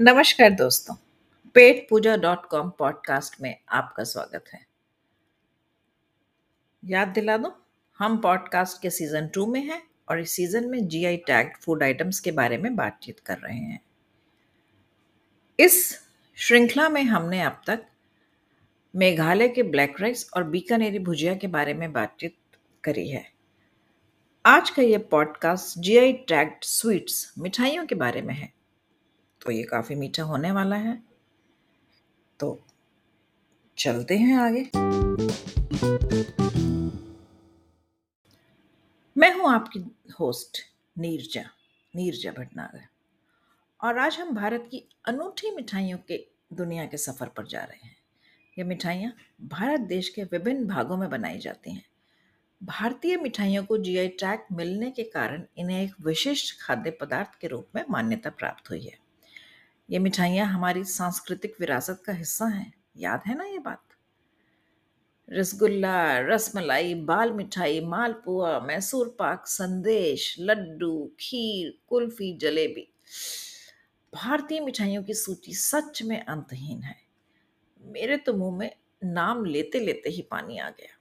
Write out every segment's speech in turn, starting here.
नमस्कार दोस्तों Pet Pooja dot com podcast में आपका स्वागत है। याद दिला दो, हम पॉडकास्ट के सीज़न टू में हैं और इस सीज़न में जीआई टैग्ड फ़ूड आइटम्स के बारे में बातचीत कर रहे हैं। इस श्रृंखला में हमने अब तक मेघालय के ब्लैक राइस और बीकानेरी भुजिया के बारे में बातचीत करी है। आज का ये पॉडकास्ट जीआई टैग्ड स्वीट्स मिठाइयों के बारे में है। तो ये काफ़ी मीठा होने वाला है। तो चलते हैं आगे। मैं हूँ आपकी होस्ट नीरजा नीरजा भटनागर। और आज हम भारत की अनूठी मिठाइयों के, दुनिया के सफ़र पर जा रहे हैं। ये मिठाइयाँ भारत देश के विभिन्न भागों में बनाई जाती हैं। भारतीय मिठाइयों को जीआई टैग मिलने के कारण इन्हें एक विशिष्ट खाद्य पदार्थ के रूप में मान्यता प्राप्त हुई है। ये मिठाइयाँ हमारी सांस्कृतिक विरासत का हिस्सा हैं। याद है ना ये बात? रसगुल्ला, रसमलाई, बाल मिठाई, मालपुआ, मैसूर पाक, संदेश, लड्डू, खीर, कुल्फी, जलेबी। भारतीय मिठाइयों की सूची सच में अंतहीन है। मेरे तो मुँह में नाम लेते लेते ही पानी आ गया।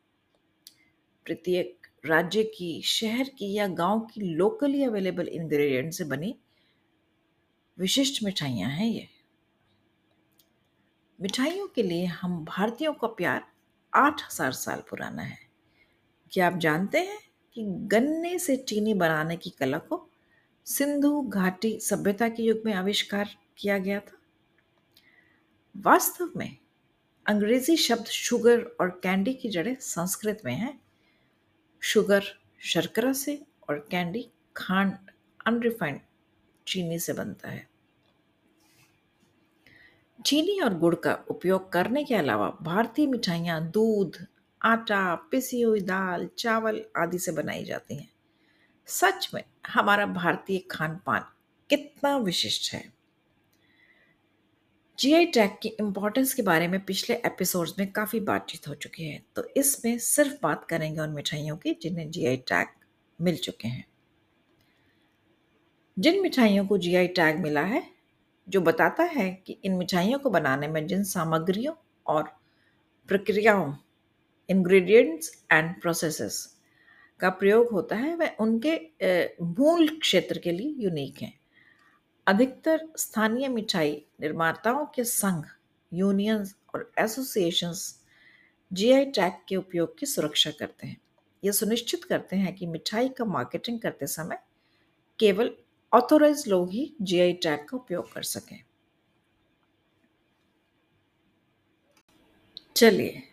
प्रत्येक राज्य की, शहर की या गाँव की लोकली अवेलेबल इंग्रेडिएंट से बनी विशिष्ट मिठाइयाँ हैं ये। मिठाइयों के लिए हम भारतीयों का प्यार आठ हज़ार साल पुराना है। क्या आप जानते हैं कि गन्ने से चीनी बनाने की कला को सिंधु घाटी सभ्यता के युग में आविष्कार किया गया था? वास्तव में अंग्रेज़ी शब्द शुगर और कैंडी की जड़ें संस्कृत में हैं। शुगर शर्करा से और कैंडी खांड, अनरिफाइंड चीनी से बनता है। चीनी और गुड़ का उपयोग करने के अलावा भारतीय मिठाइयाँ दूध, आटा, पिसी हुई दाल, चावल आदि से बनाई जाती हैं। सच में हमारा भारतीय खान पान कितना विशिष्ट है। जीआई टैग की इम्पोर्टेंस के बारे में पिछले एपिसोड्स में काफ़ी बातचीत हो चुकी है तो इसमें सिर्फ़ बात करेंगे उन मिठाइयों की जिन्हें जीआई टैग मिल चुके हैं। जिन मिठाइयों को जीआई टैग मिला है, जो बताता है कि इन मिठाइयों को बनाने में जिन सामग्रियों और प्रक्रियाओं इंग्रेडिएंट्स एंड प्रोसेसेस का प्रयोग होता है, वह उनके मूल क्षेत्र के लिए यूनिक हैं। अधिकतर स्थानीय मिठाई निर्माताओं के संघ यूनियंस और एसोसिएशंस जीआई टैग के उपयोग की सुरक्षा करते हैं। ये सुनिश्चित करते हैं कि मिठाई का मार्केटिंग करते समय केवल ऑथोराइज लोग ही जीआई टैग का उपयोग कर सकें। चलिए,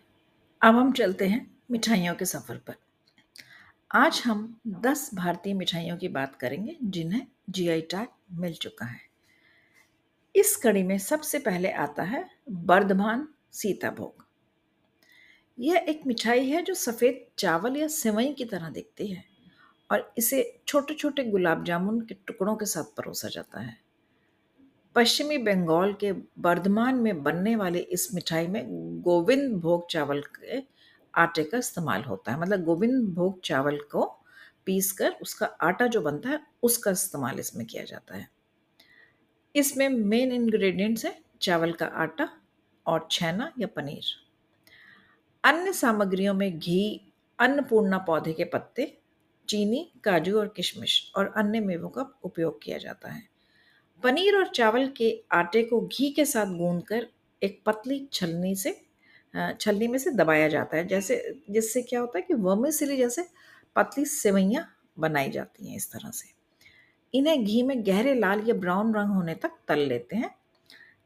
अब हम चलते हैं मिठाइयों के सफ़र पर। आज हम 10 भारतीय मिठाइयों की बात करेंगे, जिन्हें जीआई टैग मिल चुका है। इस कड़ी में सबसे पहले आता है बर्धमान सीताभोग। यह एक मिठाई है जो सफ़ेद चावल या सेवई की तरह दिखती है। और इसे छोटे छोटे गुलाब जामुन के टुकड़ों के साथ परोसा जाता है। पश्चिमी बंगाल के बर्धमान में बनने वाले इस मिठाई में गोविंद भोग चावल के आटे का इस्तेमाल होता है। मतलब गोविंद भोग चावल को पीस कर उसका आटा जो बनता है, उसका इस्तेमाल इसमें किया जाता है। इसमें मेन इंग्रेडिएंट्स है चावल का आटा और छेना या पनीर। अन्य सामग्रियों में घी, अन्नपूर्णा पौधे के पत्ते चीनी, काजू और किशमिश और अन्य मेवों का उपयोग किया जाता है। पनीर और चावल के आटे को घी के साथ गूंद कर एक पतली छलनी से छलनी में से दबाया जाता है। जैसे, जिससे क्या होता है कि वर्मिसिली जैसे पतली सेवैयाँ बनाई जाती हैं इस तरह से। इन्हें घी में गहरे लाल या ब्राउन रंग होने तक तल लेते हैं।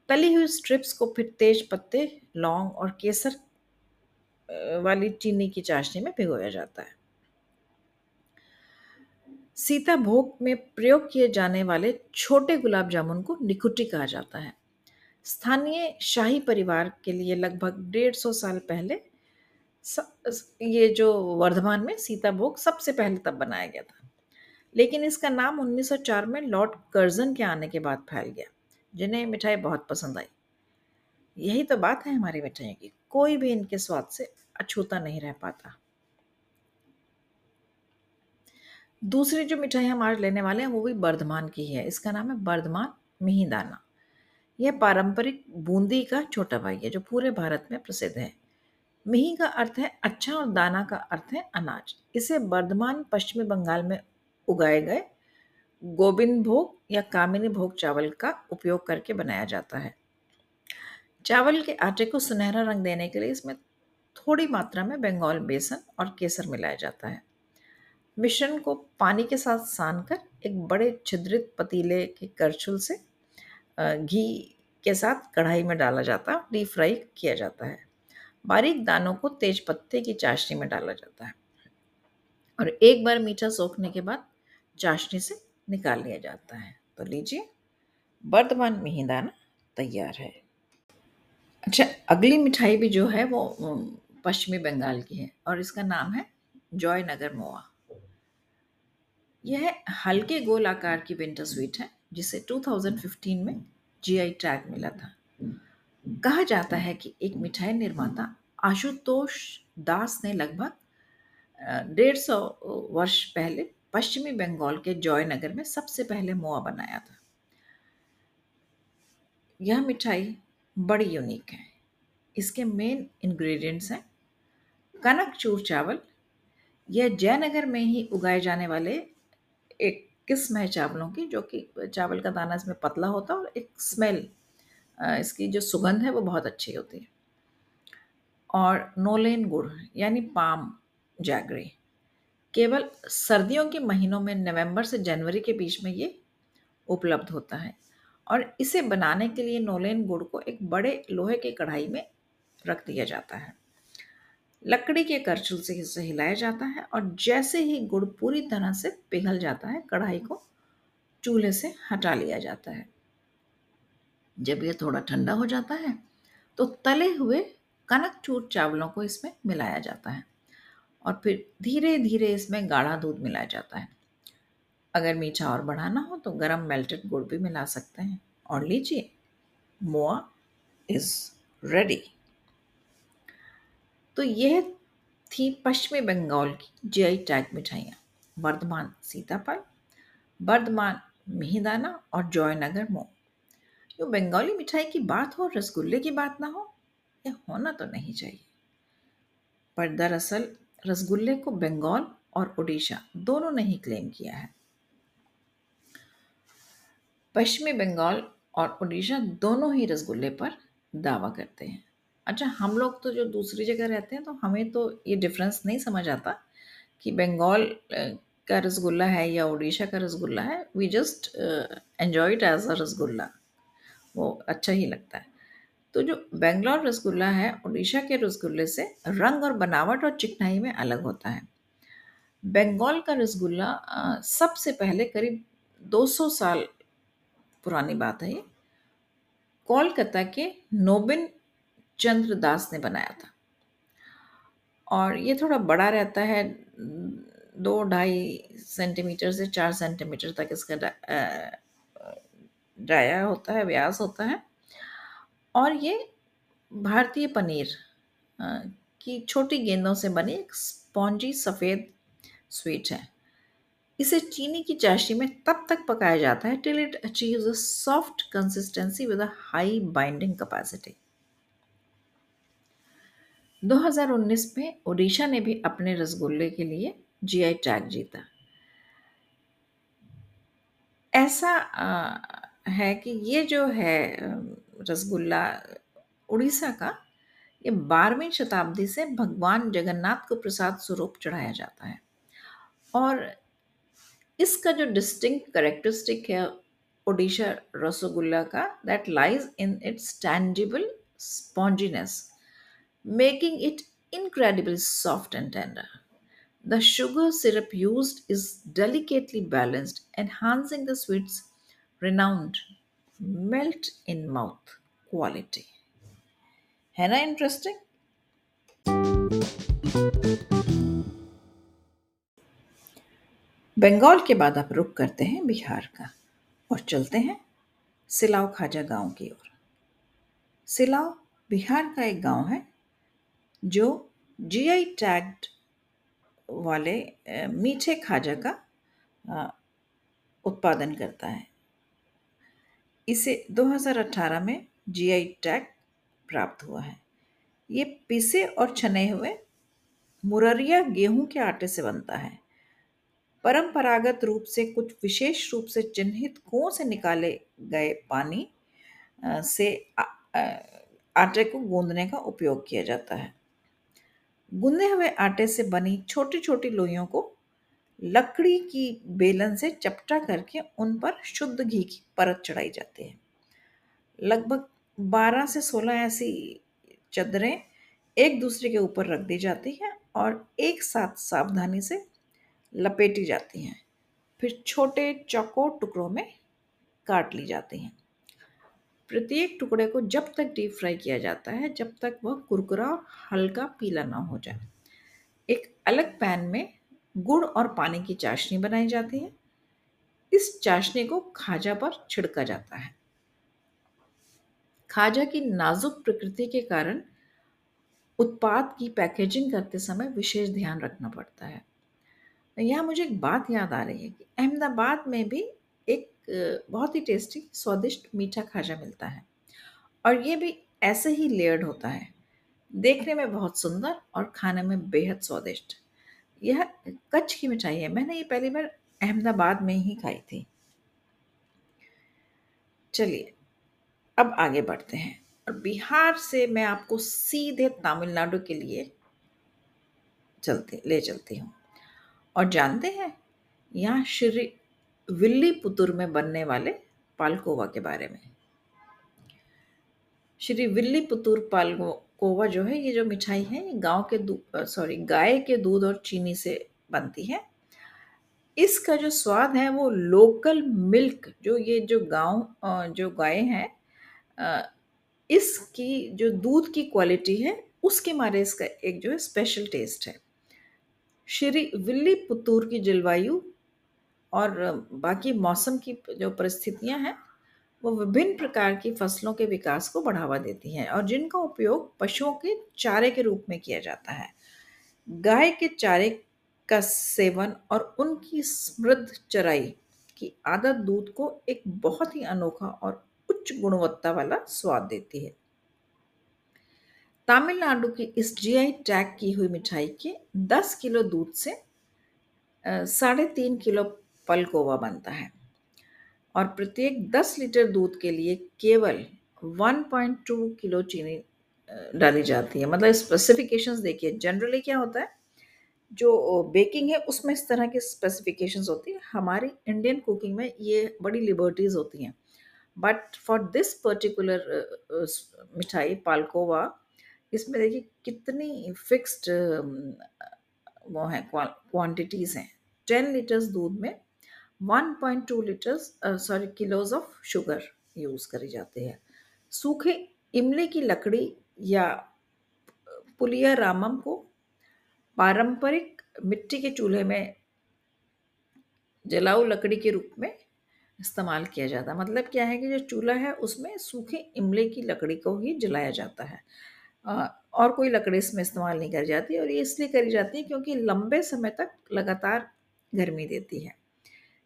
तली हुई स्ट्रिप्स को फिर तेज पत्ते, लौंग और केसर वाली चीनी की चाशनी में भिगोया जाता है। सीता भोग में प्रयोग किए जाने वाले छोटे गुलाब जामुन को निकुटी कहा जाता है। स्थानीय शाही परिवार के लिए लगभग डेढ़ सौ साल पहले ये जो वर्धमान में सीता भोग सबसे पहले तब बनाया गया था। लेकिन इसका नाम 1904 में लॉर्ड कर्जन के आने के बाद फैल गया, जिन्हें मिठाई बहुत पसंद आई। यही तो बात है हमारी मिठाइयों की, कोई भी इनके स्वाद से अछूता नहीं रह पाता। दूसरी जो मिठाई हम आज लेने वाले हैं, वो भी बर्धमान की है। इसका नाम है बर्धमान मिहिदाना। यह पारंपरिक बूंदी का छोटा भाई है, जो पूरे भारत में प्रसिद्ध है। मिही का अर्थ है अच्छा और दाना का अर्थ है अनाज। इसे वर्धमान पश्चिमी बंगाल में उगाए गए गोविंद भोग या कामिनी भोग चावल का उपयोग करके बनाया जाता है। चावल के आटे को सुनहरा रंग देने के लिए इसमें थोड़ी मात्रा में बंगाल, बेसन और केसर मिलाया जाता है। मिश्रण को पानी के साथ सान कर एक बड़े छिद्रित पतीले के करछुल से घी के साथ कढ़ाई में डाला जाता है डीप फ्राई किया जाता है। बारीक दानों को तेज पत्ते की चाशनी में डाला जाता है। और एक बार मीठा सोखने के बाद चाशनी से निकाल लिया जाता है। तो लीजिए वर्धमान मिहिदाना तैयार है। अच्छा अगली मिठाई भी जो है वो पश्चिमी बंगाल की है और इसका नाम है जॉय नगर मोआ। यह हल्के गोल आकार की विंटर स्वीट है, जिसे 2015 में जीआई टैग मिला था। कहा जाता है कि एक मिठाई निर्माता आशुतोष दास ने लगभग डेढ़ सौ वर्ष पहले पश्चिमी बंगाल के जॉयनगर में सबसे पहले मोआ बनाया था। यह मिठाई बड़ी यूनिक है। इसके मेन इंग्रेडिएंट्स हैं कनक चूर चावल। यह जयनगर में ही उगाए जाने वाले एक किस्म है चावलों की, जो कि चावल का दाना इसमें पतला होता है और एक स्मेल इसकी जो सुगंध है वो बहुत अच्छी होती है। और नोलेन गुड़, यानी पाम, जैगरी। केवल सर्दियों के महीनों में नवंबर से जनवरी के बीच में ये उपलब्ध होता है और इसे बनाने के लिए नोलेन गुड़ को एक बड़े लोहे के कढ़ाई में रख दिया जाता है। लकड़ी के करछुल से इसे हिलाया जाता है और जैसे ही गुड़ पूरी तरह से पिघल जाता है, कढ़ाई को चूल्हे से हटा लिया जाता है। जब यह थोड़ा ठंडा हो जाता है तो तले हुए कनक चूर चावलों को इसमें मिलाया जाता है और फिर धीरे धीरे इसमें गाढ़ा दूध मिलाया जाता है। अगर मीठा और बढ़ाना हो तो गरम मेल्टेड गुड़ भी मिला सकते हैं। और लीजिए, मोआ इज़ रेडी तो यह थी पश्चिमी बंगाल की जीआई टैग मिठाइयाँ, वर्धमान सीताफल, वर्धमान मिहिदाना और जॉयनगर मोम। जो बंगाली मिठाई की बात हो, रसगुल्ले की बात ना हो, यह होना तो नहीं चाहिए। पर दरअसल रसगुल्ले को बंगाल और उड़ीसा दोनों ने ही क्लेम किया है। पश्चिमी बंगाल और उड़ीसा दोनों ही रसगुल्ले पर दावा करते हैं। अच्छा हम लोग तो जो दूसरी जगह रहते हैं तो हमें तो ये डिफरेंस नहीं समझ आता कि बंगाल का रसगुल्ला है या उड़ीसा का रसगुल्ला है we just enjoy it as a rasgulla. वो अच्छा ही लगता है। तो जो बेंगलोर रसगुल्ला है उड़ीसा के रसगुल्ले से रंग और बनावट और चिकनाई में अलग होता है। बंगाल का रसगुल्ला सबसे पहले करीब 200 साल पुरानी बात है ये। कोलकाता के नोबिन चंद्रदास ने बनाया था। और ये थोड़ा बड़ा रहता है, दो ढाई सेंटीमीटर से चार सेंटीमीटर तक इसका डाया होता है, व्यास होता है। और ये भारतीय पनीर की छोटी गेंदों से बनी एक स्पॉन्जी सफ़ेद स्वीट है। इसे चीनी की चाशनी में तब तक पकाया जाता है, till it achieves a soft consistency with a high binding capacity. 2019 में ओडिशा ने भी अपने रसगुल्ले के लिए जीआई टैग जीता। ऐसा है कि ये जो है रसगुल्ला उड़ीसा का, ये बारहवीं शताब्दी से भगवान जगन्नाथ को प्रसाद स्वरूप चढ़ाया जाता है। और इसका जो डिस्टिंक्ट करेक्टरिस्टिक है ओडिशा रसगुल्ला का that lies in its tangible sponginess making it incredibly soft and tender. The sugar syrup used is delicately balanced, enhancing the sweet's renowned melt in mouth quality. है ना इंटरेस्टिंग बंगाल के बाद आप रुक करते हैं बिहार का और चलते हैं सिलाव खाजा गाँव की ओर सिलाव बिहार का एक गाँव है जो जीआई टैग्ड वाले मीठे खाजा का उत्पादन करता है। इसे 2018 में जीआई टैग प्राप्त हुआ है। ये पिसे और छने हुए मुररिया गेहूँ के आटे से बनता है। परंपरागत रूप से, कुछ विशेष रूप से चिन्हित कुओं से निकाले गए पानी से आटे को गूंदने का उपयोग किया जाता है। गूंदे हुए आटे से बनी छोटी छोटी लोइयों को लकड़ी की बेलन से चपटा करके उन पर शुद्ध घी की परत चढ़ाई जाती है। लगभग 12 से 16 ऐसी चदरें एक दूसरे के ऊपर रख दी जाती हैं और एक साथ सावधानी से लपेटी जाती हैं। फिर छोटे चौकोर टुकड़ों में काट ली जाती हैं। प्रत्येक टुकड़े को जब तक डीप फ्राई किया जाता है, जब तक वह कुरकुरा हल्का पीला ना हो जाए। एक अलग पैन में गुड़ और पानी की चाशनी बनाई जाती है। इस चाशनी को खाजा पर छिड़का जाता है। खाजा की नाजुक प्रकृति के कारण उत्पाद की पैकेजिंग करते समय विशेष ध्यान रखना पड़ता है। यहाँ मुझे एक बात याद आ रही है कि अहमदाबाद में भी एक बहुत ही टेस्टी, स्वादिष्ट मीठा खाजा मिलता है। और ये भी ऐसे ही लेयर्ड होता है। देखने में बहुत सुंदर और खाने में बेहद स्वादिष्ट। यह कच्छ की मिठाई है। मैंने ये पहली बार अहमदाबाद में ही खाई थी। चलिए, अब आगे बढ़ते हैं। और बिहार से मैं आपको सीधे तमिलनाडु के लिए चलते, ले चलती हूँ। और जानते हैं, यहाँ श्री विल्लीपुतुर में बनने वाले पालकोवा के बारे में। श्री विल्ली विल्लीपुतुर पालकोवा जो है, ये जो मिठाई है गाँव के सॉरी गाय के दूध और चीनी से बनती है। इसका जो स्वाद है, वो लोकल मिल्क, जो ये जो गाँव जो गाय हैं इसकी जो दूध की क्वालिटी है, उसके मारे इसका एक जो है स्पेशल टेस्ट है। श्री विल्लीपुतूर की जलवायु और बाकी मौसम की जो परिस्थितियाँ हैं, वो विभिन्न प्रकार की फ़सलों के विकास को बढ़ावा देती हैं और जिनका उपयोग पशुओं के चारे के रूप में किया जाता है। गाय के चारे का सेवन और उनकी समृद्ध चराई की आदत दूध को एक बहुत ही अनोखा और उच्च गुणवत्ता वाला स्वाद देती है। तमिलनाडु की इस जीआई टैग की हुई मिठाई के 10 किलो दूध से साढ़े तीन किलो पलकोवा बनता है। और प्रत्येक 10 लीटर दूध के लिए केवल 1.2 किलो चीनी डाली जाती है। मतलब स्पेसिफिकेशंस देखिए जनरली क्या होता है? जो बेकिंग है, उसमें इस तरह की स्पेसिफिकेशंस होती है। हमारी इंडियन कुकिंग में ये बड़ी लिबर्टीज होती हैं। बट फॉर दिस पर्टिकुलर मिठाई, पालकोवा, इसमें देखिए कितनी फिक्स्ड वो है क्वांटिटीज हैं। टेन लीटर्स दूध में 1.2 litres sorry kilos of sugar use करी जाती है। सूखे इमली की लकड़ी या पुलिया रामम को पारंपरिक मिट्टी के चूल्हे में जलाऊ लकड़ी के रूप में इस्तेमाल किया जाता है। मतलब क्या है कि जो चूल्हा है, उसमें सूखे इमले की लकड़ी को ही जलाया जाता है। और कोई लकड़ी इसमें इस्तेमाल नहीं करी जाती और ये इसलिए करी जाती है क्योंकि लंबे समय तक लगातार गर्मी देती है।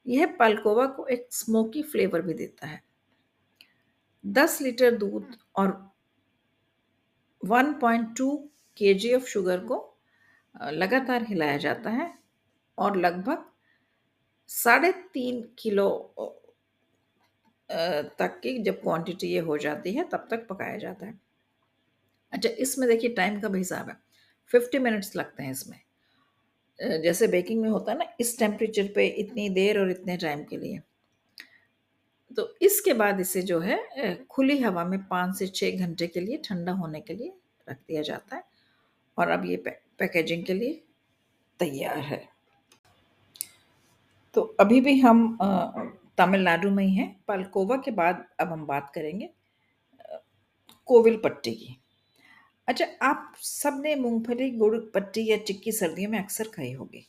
यह पालकोवा को एक स्मोकी फ्लेवर भी देता है। 10 लीटर दूध और 1.2 केजी ऑफ़ शुगर को लगातार हिलाया जाता है और लगभग साढ़े तीन किलो तक की जब क्वांटिटी ये हो जाती है, तब तक पकाया जाता है। अच्छा इसमें देखिए टाइम का भी हिसाब है। फिफ्टी मिनट्स लगते हैं इसमें। जैसे बेकिंग में होता है ना, इस टेम्परेचर पे इतनी देर और इतने टाइम के लिए। तो इसके बाद इसे जो है खुली हवा में पाँच से छः घंटे के लिए ठंडा होने के लिए रख दिया जाता है। और अब ये पैकेजिंग के लिए तैयार है। तो अभी भी हम तमिलनाडु में ही हैं। पालकोवा के बाद अब हम बात करेंगे कोविल पट्टी की। अच्छा आप सबने मूंगफली गुड़ पट्टी या चिक्की सर्दियों में अक्सर खाई होगी,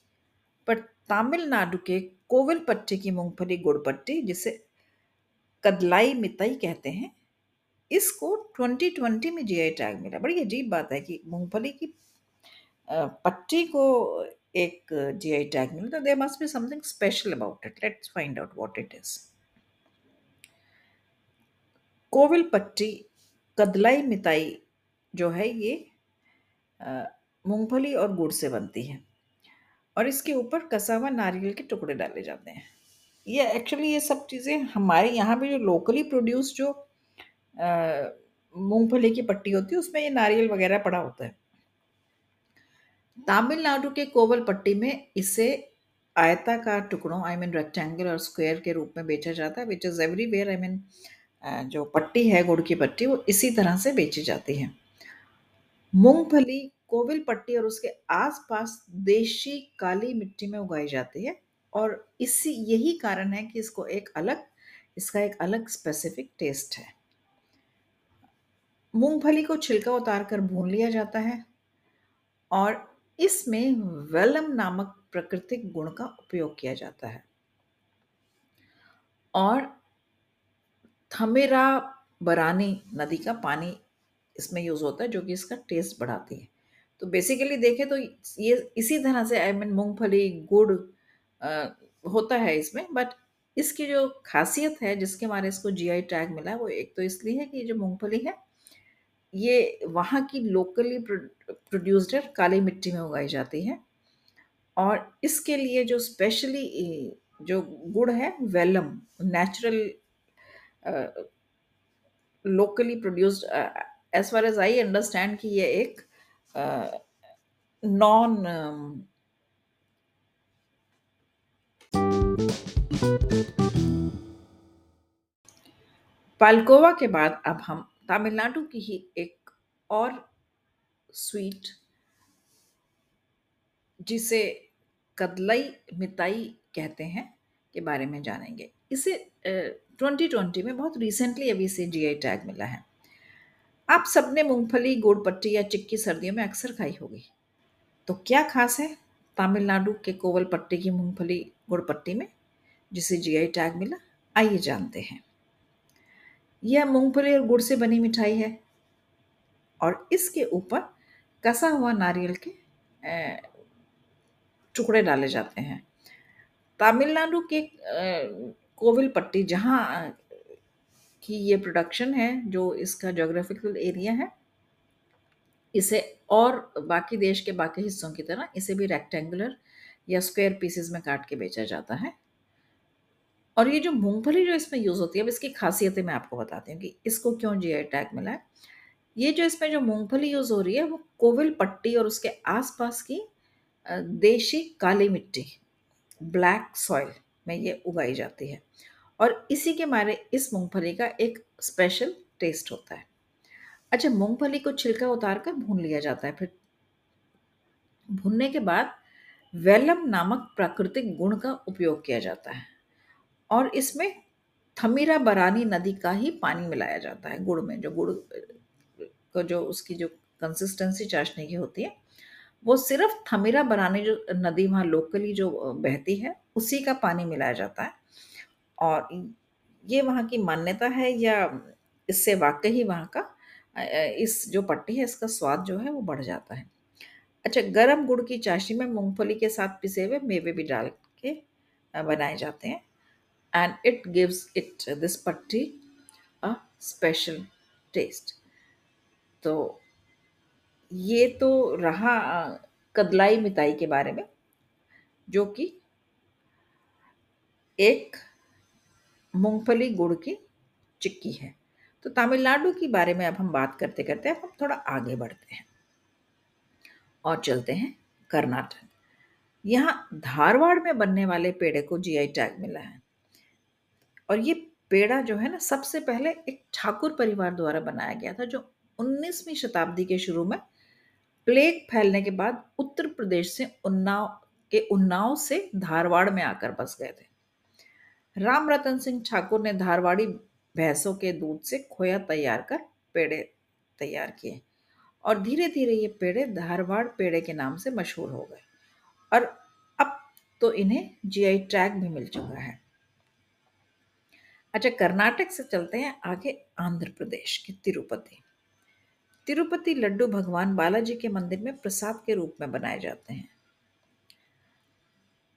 पर तमिलनाडु के कोविल पट्टी की मूंगफली गुड़ पट्टी जिसे कदलाई मिताई कहते हैं, इसको 2020 में जीआई टैग मिला। बड़ी अजीब बात है कि मूंगफली की पट्टी को एक जीआई टैग मिला तो there must be something special about it let's find out what it is Kovilpatti kadalai mittai जो है ये मूंगफली और गुड़ से बनती है। और इसके ऊपर कसा हुआ नारियल के टुकड़े डाले जाते हैं। ये एक्चुअली ये सब चीज़ें हमारे यहाँ पे जो लोकली प्रोड्यूस जो मूंगफली की पट्टी होती है, उसमें ये नारियल वगैरह पड़ा होता है। तमिलनाडु के कोवल पट्टी में इसे आयताकार टुकड़ों आई मीन रेक्टेंगल और स्क्वायर के रूप में बेचा जाता है which is everywhere I mean जो पट्टी है गुड़ की पट्टी, वो इसी तरह से बेची जाती है। मूंगफली, कोविल पट्टी और उसके आसपास देशी काली मिट्टी में उगाई जाती है और इसी यही कारण है कि इसको एक अलग, इसका एक अलग स्पेसिफिक टेस्ट है। मूंगफली को छिलका उतार कर भून लिया जाता है और इसमें वेलम नामक प्राकृतिक गुण का उपयोग किया जाता है। और थमेरा बरानी नदी का पानी इसमें यूज़ होता है जो कि इसका टेस्ट बढ़ाती है। तो बेसिकली देखें तो ये इसी तरह से आई मीन मूंगफली गुड़ अ, होता है इसमें बट इसकी जो खासियत है जिसके हमारे इसको जीआई टैग मिला है वो एक तो इसलिए है कि जो मूंगफली है ये वहाँ की लोकली प्रोड्यूस्ड है काली मिट्टी में उगाई जाती है और इसके लिए जो स्पेशली जो गुड़ है Welham natural locally produced as far as I understand कि ये एक नॉन पालकोवा के बाद अब हम तमिलनाडु की ही एक और स्वीट जिसे कदलई मिताई कहते हैं, के बारे में जानेंगे। इसे ट्वेंटी ट्वेंटी में बहुत रिसेंटली अभी इसे जीआई टैग मिला है। आप सबने मूंगफली गुड़ पट्टी या चिक्की सर्दियों में अक्सर खाई होगी। तो क्या खास है तमिलनाडु के कोवल पट्टी की मूंगफली गुड़ पट्टी में, जिसे जीआई टैग मिला? आइए जानते हैं। यह मूंगफली और गुड़ से बनी मिठाई है और इसके ऊपर कसा हुआ नारियल के टुकड़े डाले जाते हैं। तमिलनाडु के कोविल पट्टी जहाँ की ये प्रोडक्शन है, जो इसका जोग्राफिकल एरिया है, इसे और बाकी देश के बाकी हिस्सों की तरह इसे भी रेक्टेंगुलर या स्क्वायर पीसेस में काट के बेचा जाता है। और ये जो मूंगफली जो इसमें यूज़ होती है, अब इसकी खासियतें मैं आपको बताती हूँ कि इसको क्यों जीआई टैग मिला है। ये जो इसमें जो मूंगफली यूज़ हो रही है, वो कोविल पट्टी और उसके आसपास की देशी काली मिट्टी ब्लैक सॉइल में ये उगाई जाती है। और इसी के मारे इस मूंगफली का एक स्पेशल टेस्ट होता है। अच्छा मूंगफली को छिलका उतार कर भून लिया जाता है, फिर भूनने के बाद वेलम नामक प्राकृतिक गुण का उपयोग किया जाता है और इसमें थमीरा बरानी नदी का ही पानी मिलाया जाता है गुड़ में, जो गुड़, को जो उसकी जो कंसिस्टेंसी चाशनी की होती है, वो सिर्फ़ थमीरा बरानी जो नदी वहाँ लोकली जो बहती है, उसी का पानी मिलाया जाता है। और ये वहाँ की मान्यता है या इससे वाकई ही वहाँ का इस जो पट्टी है, इसका स्वाद जो है वो बढ़ जाता है। अच्छा गरम गुड़ की चाशनी में मूंगफली के साथ पिसे हुए मेवे भी डाल के बनाए जाते हैं। And it gives it this patti a special test तो ये तो रहा कदलाई मिताई के बारे में, जो कि एक मूंगफली, गुड़ की चिक्की है। तो तमिलनाडु के बारे में अब हम बात करते करते अब हम थोड़ा आगे बढ़ते हैं और चलते हैं कर्नाटक। यहाँ धारवाड़ में बनने वाले पेड़े को जीआई टैग मिला है। और ये पेड़ा जो है ना, सबसे पहले एक ठाकुर परिवार द्वारा बनाया गया था, जो 19वीं शताब्दी के शुरू में प्लेग फैलने के बाद उत्तर प्रदेश से उन्नाव, के उन्नाव से धारवाड़ में आकर बस गए थे। राम रतन सिंह ठाकुर ने धारवाड़ी भैंसों के दूध से खोया तैयार कर पेड़े तैयार किए और धीरे धीरे ये पेड़े धारवाड़ पेड़े के नाम से मशहूर हो गए। और अब तो इन्हें जीआई टैग भी मिल चुका है। अच्छा कर्नाटक से चलते हैं आगे आंध्र प्रदेश के तिरुपति। तिरुपति लड्डू भगवान बालाजी के मंदिर में प्रसाद के रूप में बनाए जाते हैं।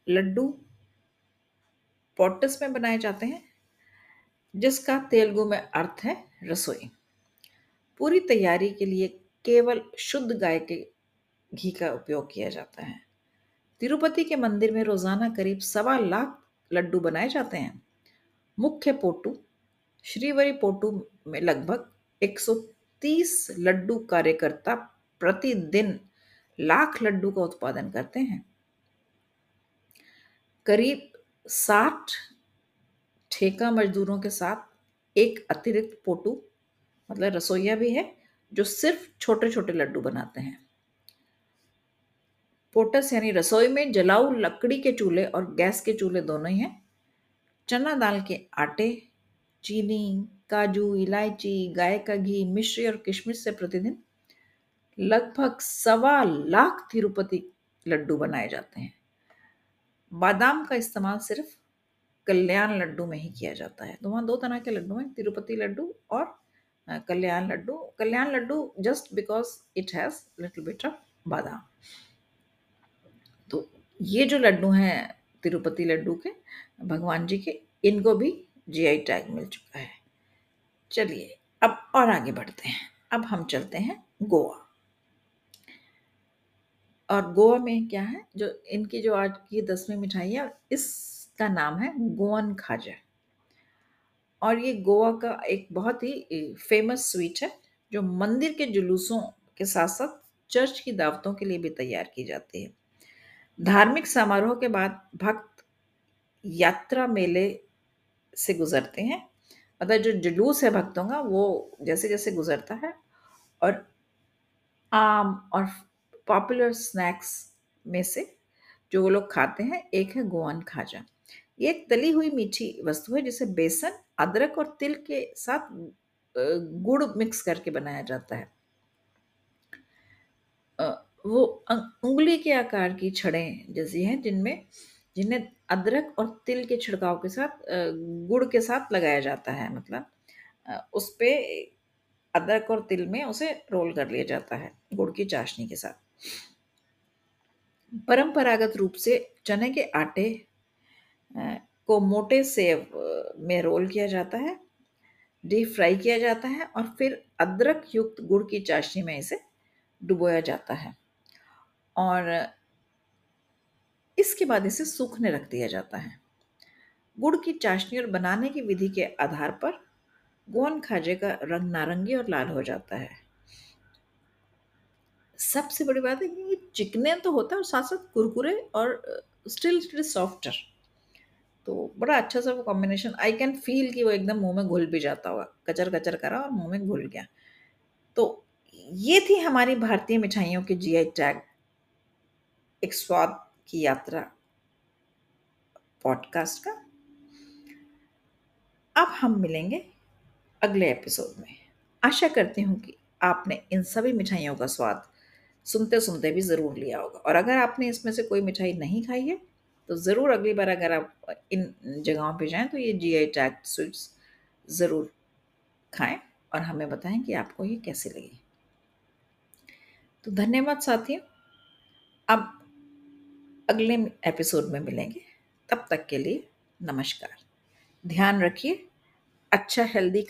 लड्डू पॉटस में बनाए जाते हैं, जिसका तेलुगु में अर्थ है रसोई। पूरी तैयारी के लिए केवल शुद्ध गाय के घी का उपयोग किया जाता है। तिरुपति के मंदिर में रोज़ाना करीब सवा लाख लड्डू बनाए जाते हैं। मुख्य पोटू, श्रीवरी पोटू में लगभग 130 लड्डू कार्यकर्ता प्रतिदिन लाख लड्डू का उत्पादन करते हैं। करीब 60 ठेका मजदूरों के साथ एक अतिरिक्त पोटू मतलब रसोईया भी है, जो सिर्फ़ छोटे छोटे लड्डू बनाते हैं। पोटस यानी रसोई में जलाऊ लकड़ी के चूल्हे और गैस के चूल्हे दोनों ही हैं। चना दाल के आटे, चीनी, काजू, इलायची, गाय का घी, मिश्री और किशमिश से प्रतिदिन लगभग सवा लाख तिरुपति लड्डू बनाए जाते हैं। बादाम का इस्तेमाल सिर्फ़ कल्याण लड्डू में ही किया जाता है। तो वहाँ दो तरह के लड्डू हैं, तिरुपति लड्डू और Kalyan laddu. Kalyan laddu just because it has little bit of badam. तो ये जो लड्डू हैं तिरुपति लड्डू के, भगवान जी के, इनको भी जीआई टैग मिल चुका है। चलिए, अब और आगे बढ़ते हैं। अब हम चलते हैं गोवा। और गोवा में क्या है, जो इनकी जो आज की दसवीं मिठाई है, इसका नाम है गोवन खाजा। और ये गोवा का एक बहुत ही फ़ेमस स्वीट है, जो मंदिर के जुलूसों के साथ साथ चर्च की दावतों के लिए भी तैयार की जाती है। धार्मिक समारोह के बाद भक्त यात्रा मेले से गुजरते हैं मतलब जो जुलूस है भक्तों का, वो जैसे जैसे गुजरता है और आम और पॉपुलर स्नैक्स में से जो वो लोग खाते हैं, एक है गोवन खाजा। ये एक तली हुई मीठी वस्तु है, जिसे बेसन, अदरक और तिल के साथ गुड़ मिक्स करके बनाया जाता है। वो उंगली के आकार की छड़ें जैसी हैं, जिनमें, जिन्हें अदरक और तिल के छिड़काव के साथ गुड़ के साथ लगाया जाता है मतलब। उस पे अदरक और तिल में उसे रोल कर लिया जाता है, गुड़ की चाशनी के साथ। परंपरागत रूप से चने के आटे को मोटे सेव में रोल किया जाता है, डीप फ्राई किया जाता है और फिर अदरक युक्त गुड़ की चाशनी में इसे डुबोया जाता है। और इसके बाद इसे सूखने रख दिया जाता है। गुड़ की चाशनी और बनाने की विधि के आधार पर गोवन खाजे का रंग नारंगी और लाल हो जाता है। सबसे बड़ी बात है कि चिकने तो होता है और साथ साथ कुरकुरे और स्टिल इज़ सॉफ्टर तो बड़ा अच्छा सा वो कॉम्बिनेशन आई कैन फील कि वो एकदम मुँह में घुल भी जाता हुआ कचर कचर करा और मुँह में घुल गया। तो ये थी हमारी भारतीय मिठाइयों के जीआई टैग एक स्वाद की यात्रा पॉडकास्ट का। अब हम मिलेंगे अगले एपिसोड में। आशा करती हूँ कि आपने इन सभी मिठाइयों का स्वाद सुनते सुनते भी ज़रूर लिया होगा। और अगर आपने इसमें से कोई मिठाई नहीं खाई है तो ज़रूर अगली बार अगर आप इन जगहों पे जाएँ तो ये जी आई टैग स्वीट्स ज़रूर खाएँ और हमें बताएँ कि आपको ये कैसे लगी। तो धन्यवाद साथियों। अब अगले एपिसोड में मिलेंगे। तब तक के लिए नमस्कार। ध्यान रखिए। अच्छा हेल्दी